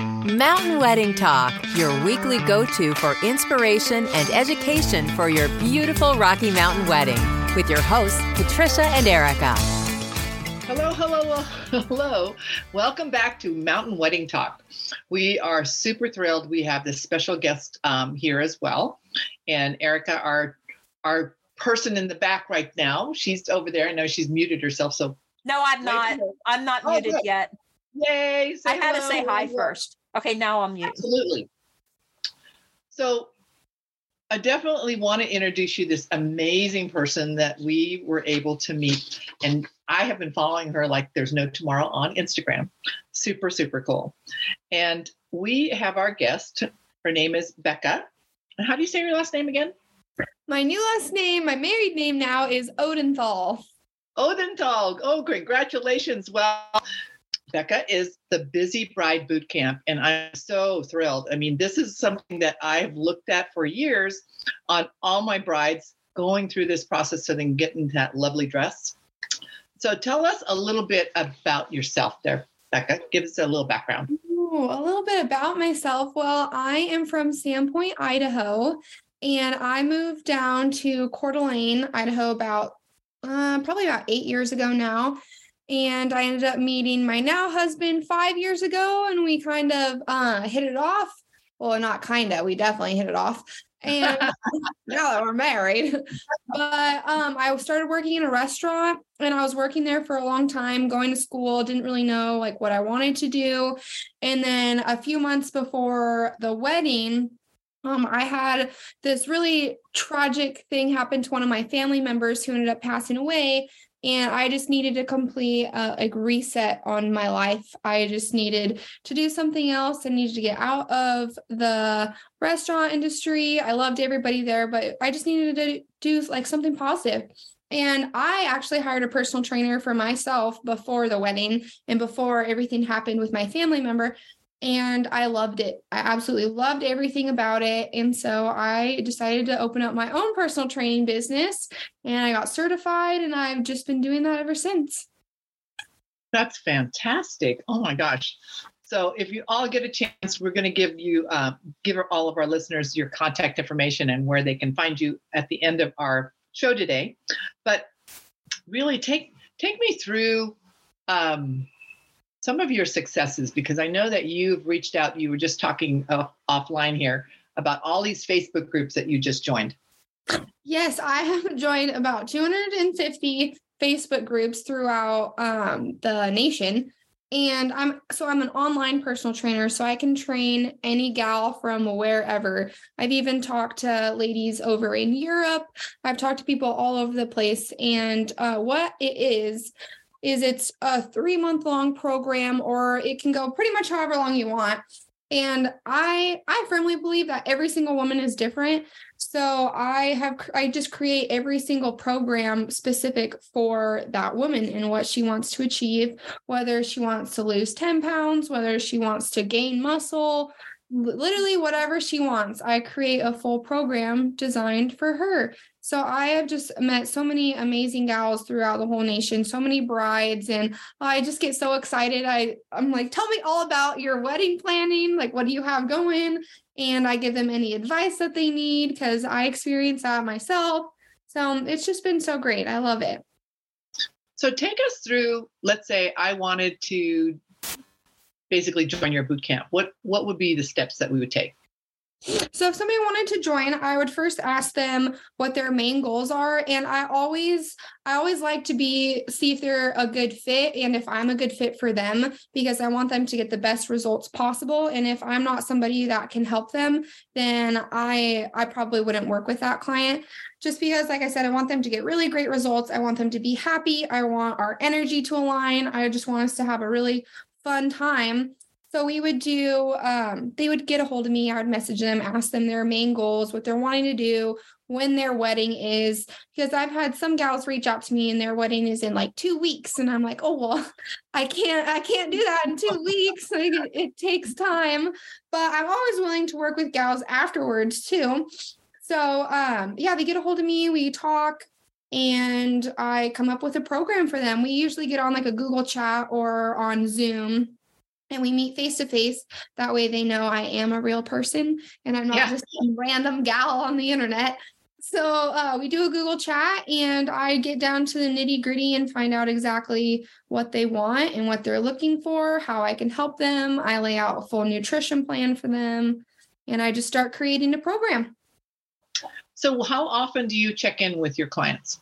Mountain Wedding Talk, your weekly go to for inspiration and education for your beautiful Rocky Mountain wedding, with your hosts, Patricia and Erica. Hello, hello, hello. Welcome back to Mountain Wedding Talk. We are super thrilled. We have this special guest um, here as well. And Erica, our, our person in the back right now, she's over there. I know she's muted herself. So, no, I'm not. I'm not oh, muted good. yet. Yay. I had hello. to say hi first. Okay, now I'm muted. Absolutely. So I definitely want to introduce you this amazing person that we were able to meet. And I have been following her like there's no tomorrow on Instagram. Super, super cool. And we have our guest. Her name is Beca. And How do you say your last name again? My new last name, my married name now is Odenthal. Odenthal. Oh, congratulations. Well, Beca is the Busy Bride Boot Camp, and I'm so thrilled. I mean, this is something that I've looked at for years on all my brides going through this process so they can get into that lovely dress. So tell us a little bit about yourself there, Beca. Give us a little background. Ooh, a little bit about myself. Well, I am from Sandpoint, Idaho, and I moved down to Coeur d'Alene, Idaho about uh, probably about eight years ago now and I ended up meeting my now husband five years ago, and we kind of uh, hit it off. Well, not kind of, we definitely hit it off. And now that we're married, but um, I started working in a restaurant, and I was working there for a long time, going to school. Didn't really know like what I wanted to do, and then a few months before the wedding, um, I had this really tragic thing happen to one of my family members who ended up passing away and I just needed to complete a, reset on my life. I just needed to do something else. I needed to get out of the restaurant industry. I loved everybody there, but I just needed to do like something positive. And I actually hired a personal trainer for myself before the wedding and before everything happened with my family member and I loved it. I absolutely loved everything about it. And so I decided to open up my own personal training business and I got certified and I've just been doing that ever since. That's fantastic. Oh my gosh. So if you all get a chance, we're going to give you uh, give all of our listeners your contact information and where they can find you at the end of our show today. But really take take me through um, some of your successes because I know that you've reached out. You were just talking offline here about all these Facebook groups that you just joined. Yes, I have joined about 250 Facebook groups throughout um, the nation. And I'm so I'm an online personal trainer, so I can train any gal from wherever. I've even talked to ladies over in Europe. I've talked to people all over the place. And uh, what it is, is it's a three month long program or it can go pretty much however long you want. And i i firmly believe that every single woman is different. So i have i just create every single program specific for that woman and what she wants to achieve whether she wants to lose 10 pounds whether she wants to gain muscle literally whatever she wants. I create a full program designed for her so I have just met so many amazing gals throughout the whole nation, so many brides, and I just get so excited. I I'm like, tell me all about your wedding planning. Like, what do you have going? And I give them any advice that they need because I experience that myself. So um, it's just been so great. I love it. So take us through. Let's say I wanted to basically join your boot camp. What what would be the steps that we would take? So if somebody wanted to join, I would first ask them what their main goals are and I always I always like to be see if they're a good fit and if I'm a good fit for them because I want them to get the best results possible and if I'm not somebody that can help them, then I I probably wouldn't work with that client just because like I said I want them to get really great results. I want them to be happy. I want our energy to align. I just want us to have a really fun time so we would do, um, they would get a hold of me. I would message them, ask them their main goals, what they're wanting to do, when their wedding is. Because I've had some gals reach out to me and their wedding is in like two weeks. And I'm like, oh, well, I can't, I can't do that in two weeks. Like, it, it takes time. But I'm always willing to work with gals afterwards too. So um, yeah, they get a hold of me, we talk, and I come up with a program for them. We usually get on like a Google chat or on Zoom and we meet face to face. That way they know I am a real person and I'm not Yeah. just some random gal on the internet. So uh, we do a Google chat and I get down to the nitty gritty and find out exactly what they want and what they're looking for, how I can help them. I lay out a full nutrition plan for them and I just start creating a program. So, how often do you check in with your clients?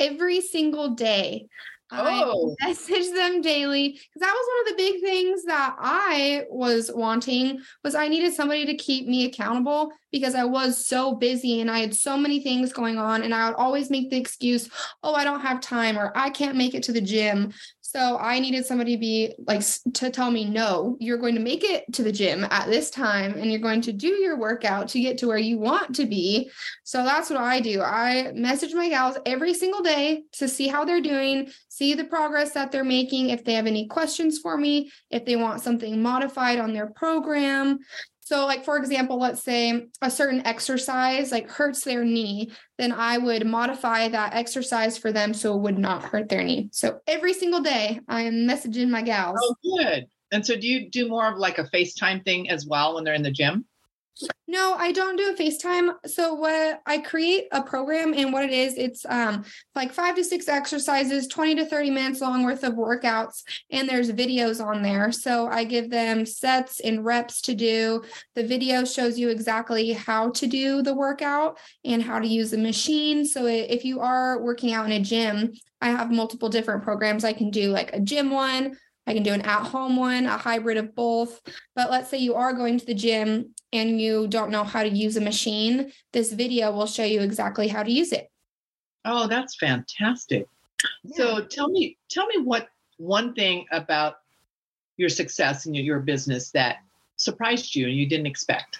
every single day. Oh. I message them daily because that was one of the big things that I was wanting was I needed somebody to keep me accountable because I was so busy and I had so many things going on and I would always make the excuse, "Oh, I don't have time" or "I can't make it to the gym." So I needed somebody to be like to tell me, "No, you're going to make it to the gym at this time and you're going to do your workout to get to where you want to be." So that's what I do. I message my gals every single day to see how they're doing, see the progress that they're making, if they have any questions for me, if they want something modified on their program. So, like for example, let's say a certain exercise like hurts their knee, then I would modify that exercise for them so it would not hurt their knee. So every single day I am messaging my gals. Oh, good. And so, do you do more of like a FaceTime thing as well when they're in the gym? No, I don't do a FaceTime. So what I create a program and what it is, it's um like five to six exercises, 20 to 30 minutes long worth of workouts, and there's videos on there. So I give them sets and reps to do. The video shows you exactly how to do the workout and how to use the machine. So if you are working out in a gym, I have multiple different programs. I can do like a gym one, I can do an at home one, a hybrid of both. But let's say you are going to the gym and you don't know how to use a machine, this video will show you exactly how to use it. Oh, that's fantastic. So, tell me, tell me what one thing about your success in your, your business that surprised you and you didn't expect.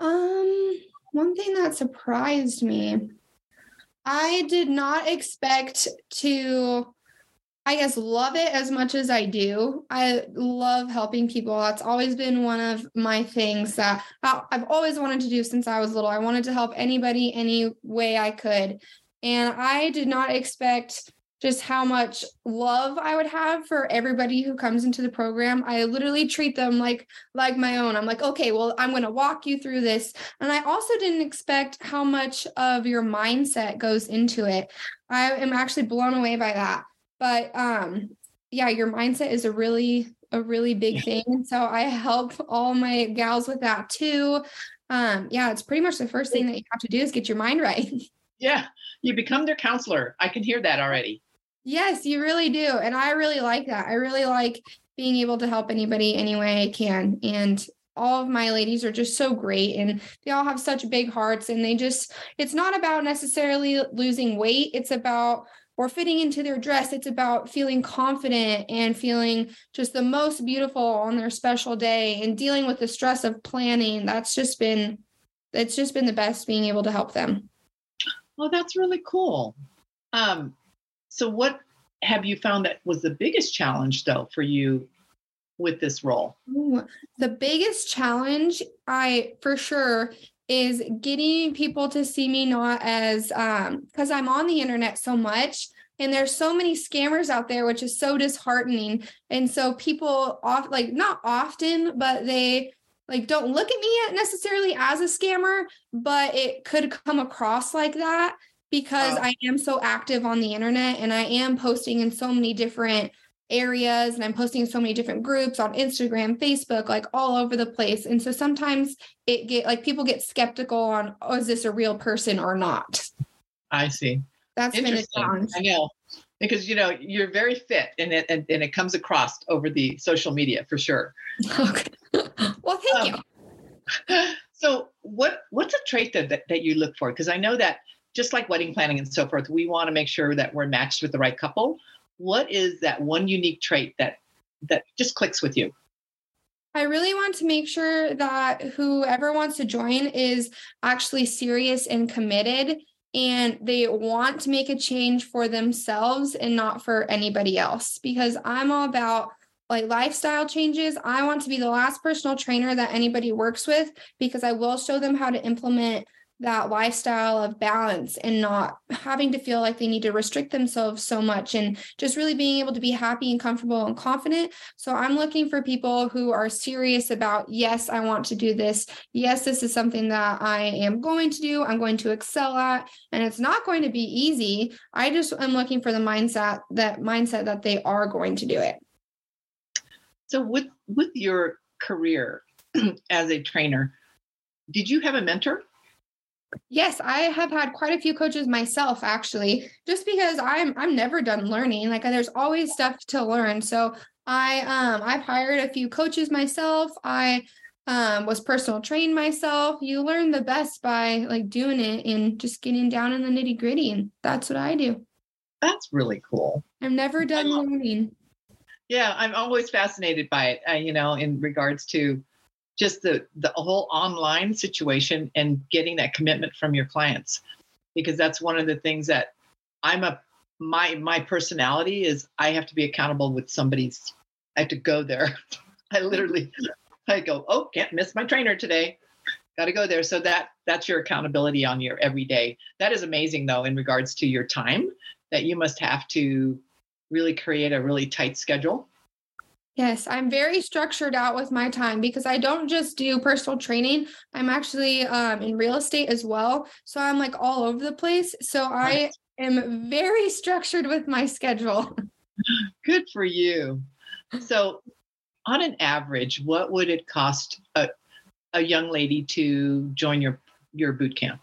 Um, one thing that surprised me, I did not expect to, I guess, love it as much as I do. I love helping people. That's always been one of my things that I've always wanted to do since I was little. I wanted to help anybody any way I could. And I did not expect just how much love I would have for everybody who comes into the program. I literally treat them like like my own. I'm like, okay, well, I'm going to walk you through this. And I also didn't expect how much of your mindset goes into it. I am actually blown away by that. But um yeah, your mindset is a really a really big thing. And so I help all my gals with that too. Um yeah, it's pretty much the first thing that you have to do is get your mind right. Yeah, you become their counselor. I can hear that already. Yes, you really do. And I really like that. I really like being able to help anybody any way I can. And all of my ladies are just so great and they all have such big hearts and they just it's not about necessarily losing weight it's about or fitting into their dress it's about feeling confident and feeling just the most beautiful on their special day and dealing with the stress of planning that's just been it's just been the best being able to help them Well, that's really cool. Um, so, what have you found that was the biggest challenge, though, for you with this role? The biggest challenge I for sure is getting people to see me not as um because I'm on the internet so much and there's so many scammers out there which is so disheartening and so people off like not often but they like don't look at me necessarily as a scammer but it could come across like that because. I am so active on the internet and I am posting in so many different areas and I'm posting in so many different groups on Instagram, Facebook, like all over the place. And so sometimes it get like people get skeptical on oh, is this a real person or not? I see. That's been a Interesting. challenge. I know. Because you know you're very fit, and it and, and it comes across over the social media for sure. Okay. well, thank Um, you. So, what what's a trait that that, that you look for? Because I know that just like wedding planning and so forth, we want to make sure that we're matched with the right couple. What is that one unique trait that that just clicks with you? I really want to make sure that whoever wants to join is actually serious and committed and they want to make a change for themselves and not for anybody else because I'm all about like lifestyle changes. I want to be the last personal trainer that anybody works with because I will show them how to implement that lifestyle of balance and not having to feel like they need to restrict themselves so much and just really being able to be happy and comfortable and confident. So I'm looking for people who are serious about, yes, I want to do this. Yes, this is something that I am going to do. I'm going to excel at, and it's not going to be easy. I just am looking for the mindset that mindset that they are going to do it. So with with your career as a trainer, did you have a mentor? Yes, I have had quite a few coaches myself actually, just because I'm I'm never done learning. Like there's always stuff to learn. So I um I've hired a few coaches myself. I um was personal trained myself. You learn the best by like doing it and just getting down in the nitty gritty. And that's what I do. That's really cool. I'm never done learning. Yeah, I'm always fascinated by it. Uh, you know, in regards to just the the whole online situation and getting that commitment from your clients. Because that's one of the things that i'm a my my personality is i have to be accountable with somebody's i have to go there. I literally i go oh can't miss my trainer today. Got to go there. So that that's your accountability on your everyday that is amazing though in regards to your time that you must have to really create a really tight schedule Yes, I'm very structured out with my time because I don't just do personal training. I'm actually um, in real estate as well. So I'm like all over the place. So I am very structured with my schedule. Good for you. So, on an average, what would it cost a, a young lady to join your your boot camp?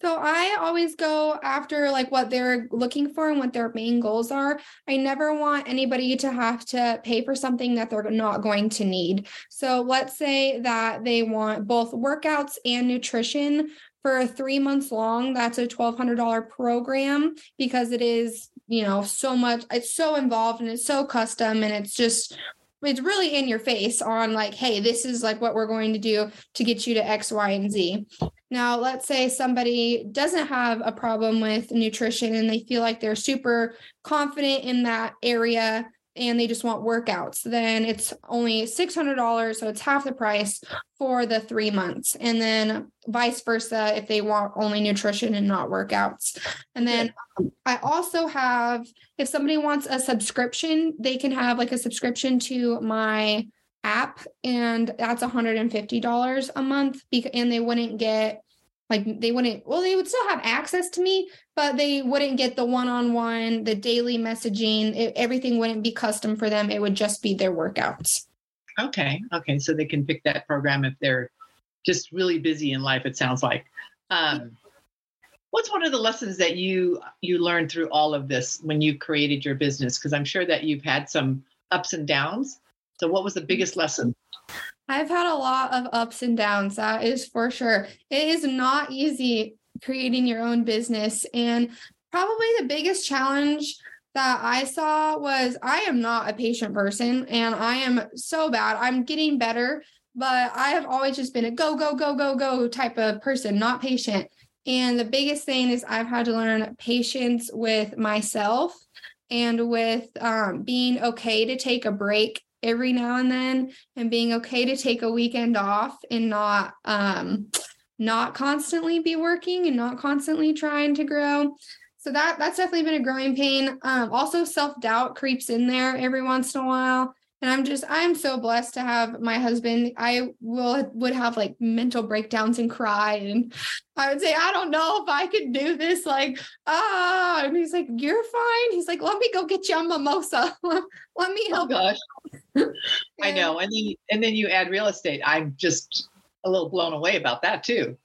So I always go after like what they're looking for and what their main goals are. I never want anybody to have to pay for something that they're not going to need. So let's say that they want both workouts and nutrition for 3 months long. That's a $1200 program because it is, you know, so much it's so involved and it's so custom and it's just it's really in your face on like hey this is like what we're going to do to get you to x y and z now, let's say somebody doesn't have a problem with nutrition and they feel like they're super confident in that area and they just want workouts, then it's only $600. So it's half the price for the three months. And then vice versa if they want only nutrition and not workouts. And then um, I also have, if somebody wants a subscription, they can have like a subscription to my app and that's $150 a month and they wouldn't get like they wouldn't well they would still have access to me but they wouldn't get the one-on-one the daily messaging it, everything wouldn't be custom for them. It would just be their workouts. Okay okay so they can pick that program if they're just really busy in life it sounds like. Um, what's one of the lessons that you you learned through all of this when you created your business? Because i'm sure that you've had some ups and downs so, what was the biggest lesson? I've had a lot of ups and downs, that is for sure. It is not easy creating your own business. And probably the biggest challenge that I saw was I am not a patient person and I am so bad. I'm getting better, but I have always just been a go, go, go, go, go type of person, not patient. And the biggest thing is I've had to learn patience with myself and with um, being okay to take a break every now and then and being okay to take a weekend off and not um not constantly be working and not constantly trying to grow. So that that's definitely been a growing pain. Um also self-doubt creeps in there every once in a while. And i'm just i'm so blessed to have my husband. I will would have like mental breakdowns and cry. And i would say i don't know if i could do this. Like ah and he's like you're fine. He's like let me go get you a mimosa. Let me oh, help oh gosh i know and then and then you add real estate i'm just a little blown away about that too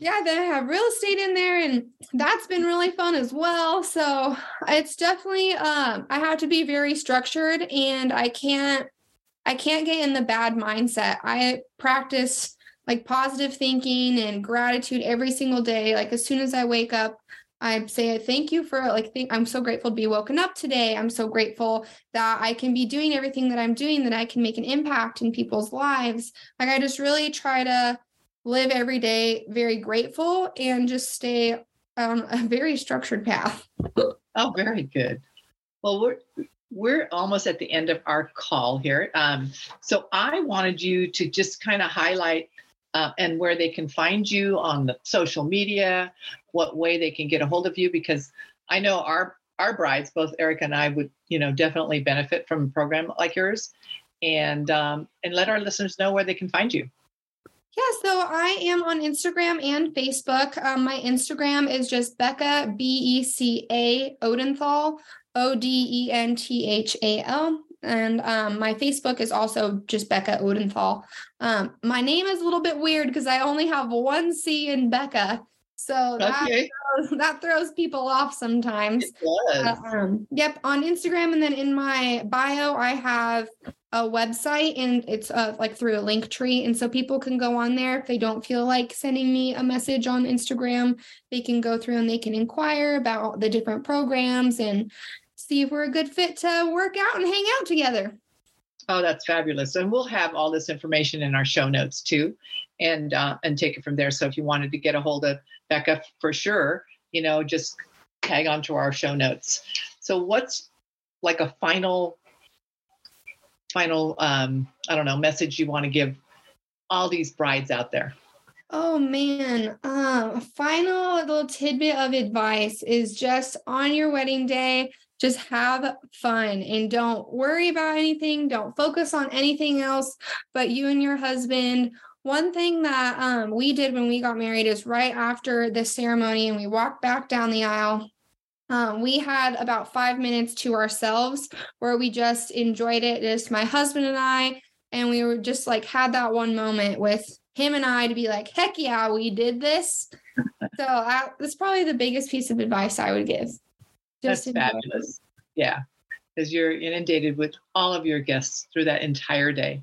yeah, they have real estate in there and that's been really fun as well. So it's definitely um I have to be very structured and I can't I can't get in the bad mindset. I practice like positive thinking and gratitude every single day. Like as soon as I wake up, I say thank you for like think I'm so grateful to be woken up today. I'm so grateful that I can be doing everything that I'm doing, that I can make an impact in people's lives. Like I just really try to live every day very grateful and just stay on a very structured path. oh, very good. Well, we're we're almost at the end of our call here. Um, so I wanted you to just kind of highlight uh, and where they can find you on the social media, what way they can get a hold of you, because I know our our brides, both Erica and I, would you know definitely benefit from a program like yours, and um, and let our listeners know where they can find you. Yeah, so I am on Instagram and Facebook. Um, my Instagram is just Beca B E C A Odenthal, O D E N T H A L. And um, my Facebook is also just Beca Odenthal. Um, my name is a little bit weird because I only have one C in Beca. So that, Okay. throws, that throws people off sometimes. Uh, um, yep, on Instagram and then in my bio, I have a website and it's uh, like through a link tree, and so people can go on there if they don't feel like sending me a message on Instagram. They can go through and they can inquire about the different programs and see if we're a good fit to work out and hang out together. Oh, that's fabulous. And we'll have all this information in our show notes too, and uh, and take it from there. So if you wanted to get a hold of Beca for sure, you know, just tag onto our show notes. So what's like a final final um I don't know, message you want to give all these brides out there? Oh man, um, final little tidbit of advice is just on your wedding day, just have fun and don't worry about anything. Don't focus on anything else but you and your husband. One thing that um, we did when we got married is right after the ceremony and we walked back down the aisle. Um, we had about five minutes to ourselves where we just enjoyed it, just my husband and I, and we were just like had that one moment with him and I to be like, heck yeah, we did this. so I, that's probably the biggest piece of advice I would give. That's enjoy. fabulous. Yeah. Because you're inundated with all of your guests through that entire day.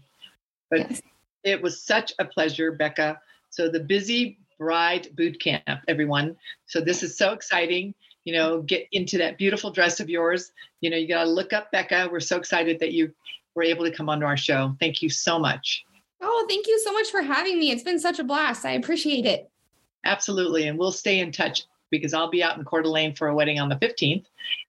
But Yes. it was such a pleasure, Beca. So the busy bride boot camp, everyone. So this is so exciting. You know, get into that beautiful dress of yours. You know, you got to look up Beca. We're so excited that you were able to come onto our show. Thank you so much. Oh, thank you so much for having me. It's been such a blast. I appreciate it. Absolutely. And we'll stay in touch because I'll be out in Coeur d'Alene for a wedding on the 15th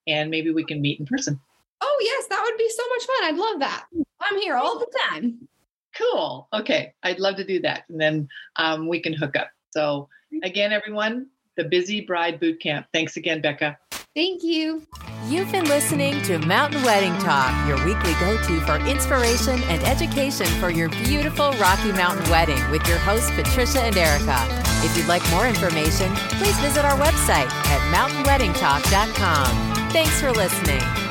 and maybe we can meet in person. Oh, yes, that would be so much fun. I'd love that. I'm here all the time. Cool. Okay. I'd love to do that. And then um, we can hook up. So, again, everyone, the Busy Bride Boot Camp. Thanks again, Beca. Thank you. You've been listening to Mountain Wedding Talk, your weekly go to for inspiration and education for your beautiful Rocky Mountain wedding with your hosts, Patricia and Erica. If you'd like more information, please visit our website at mountainweddingtalk.com. Thanks for listening.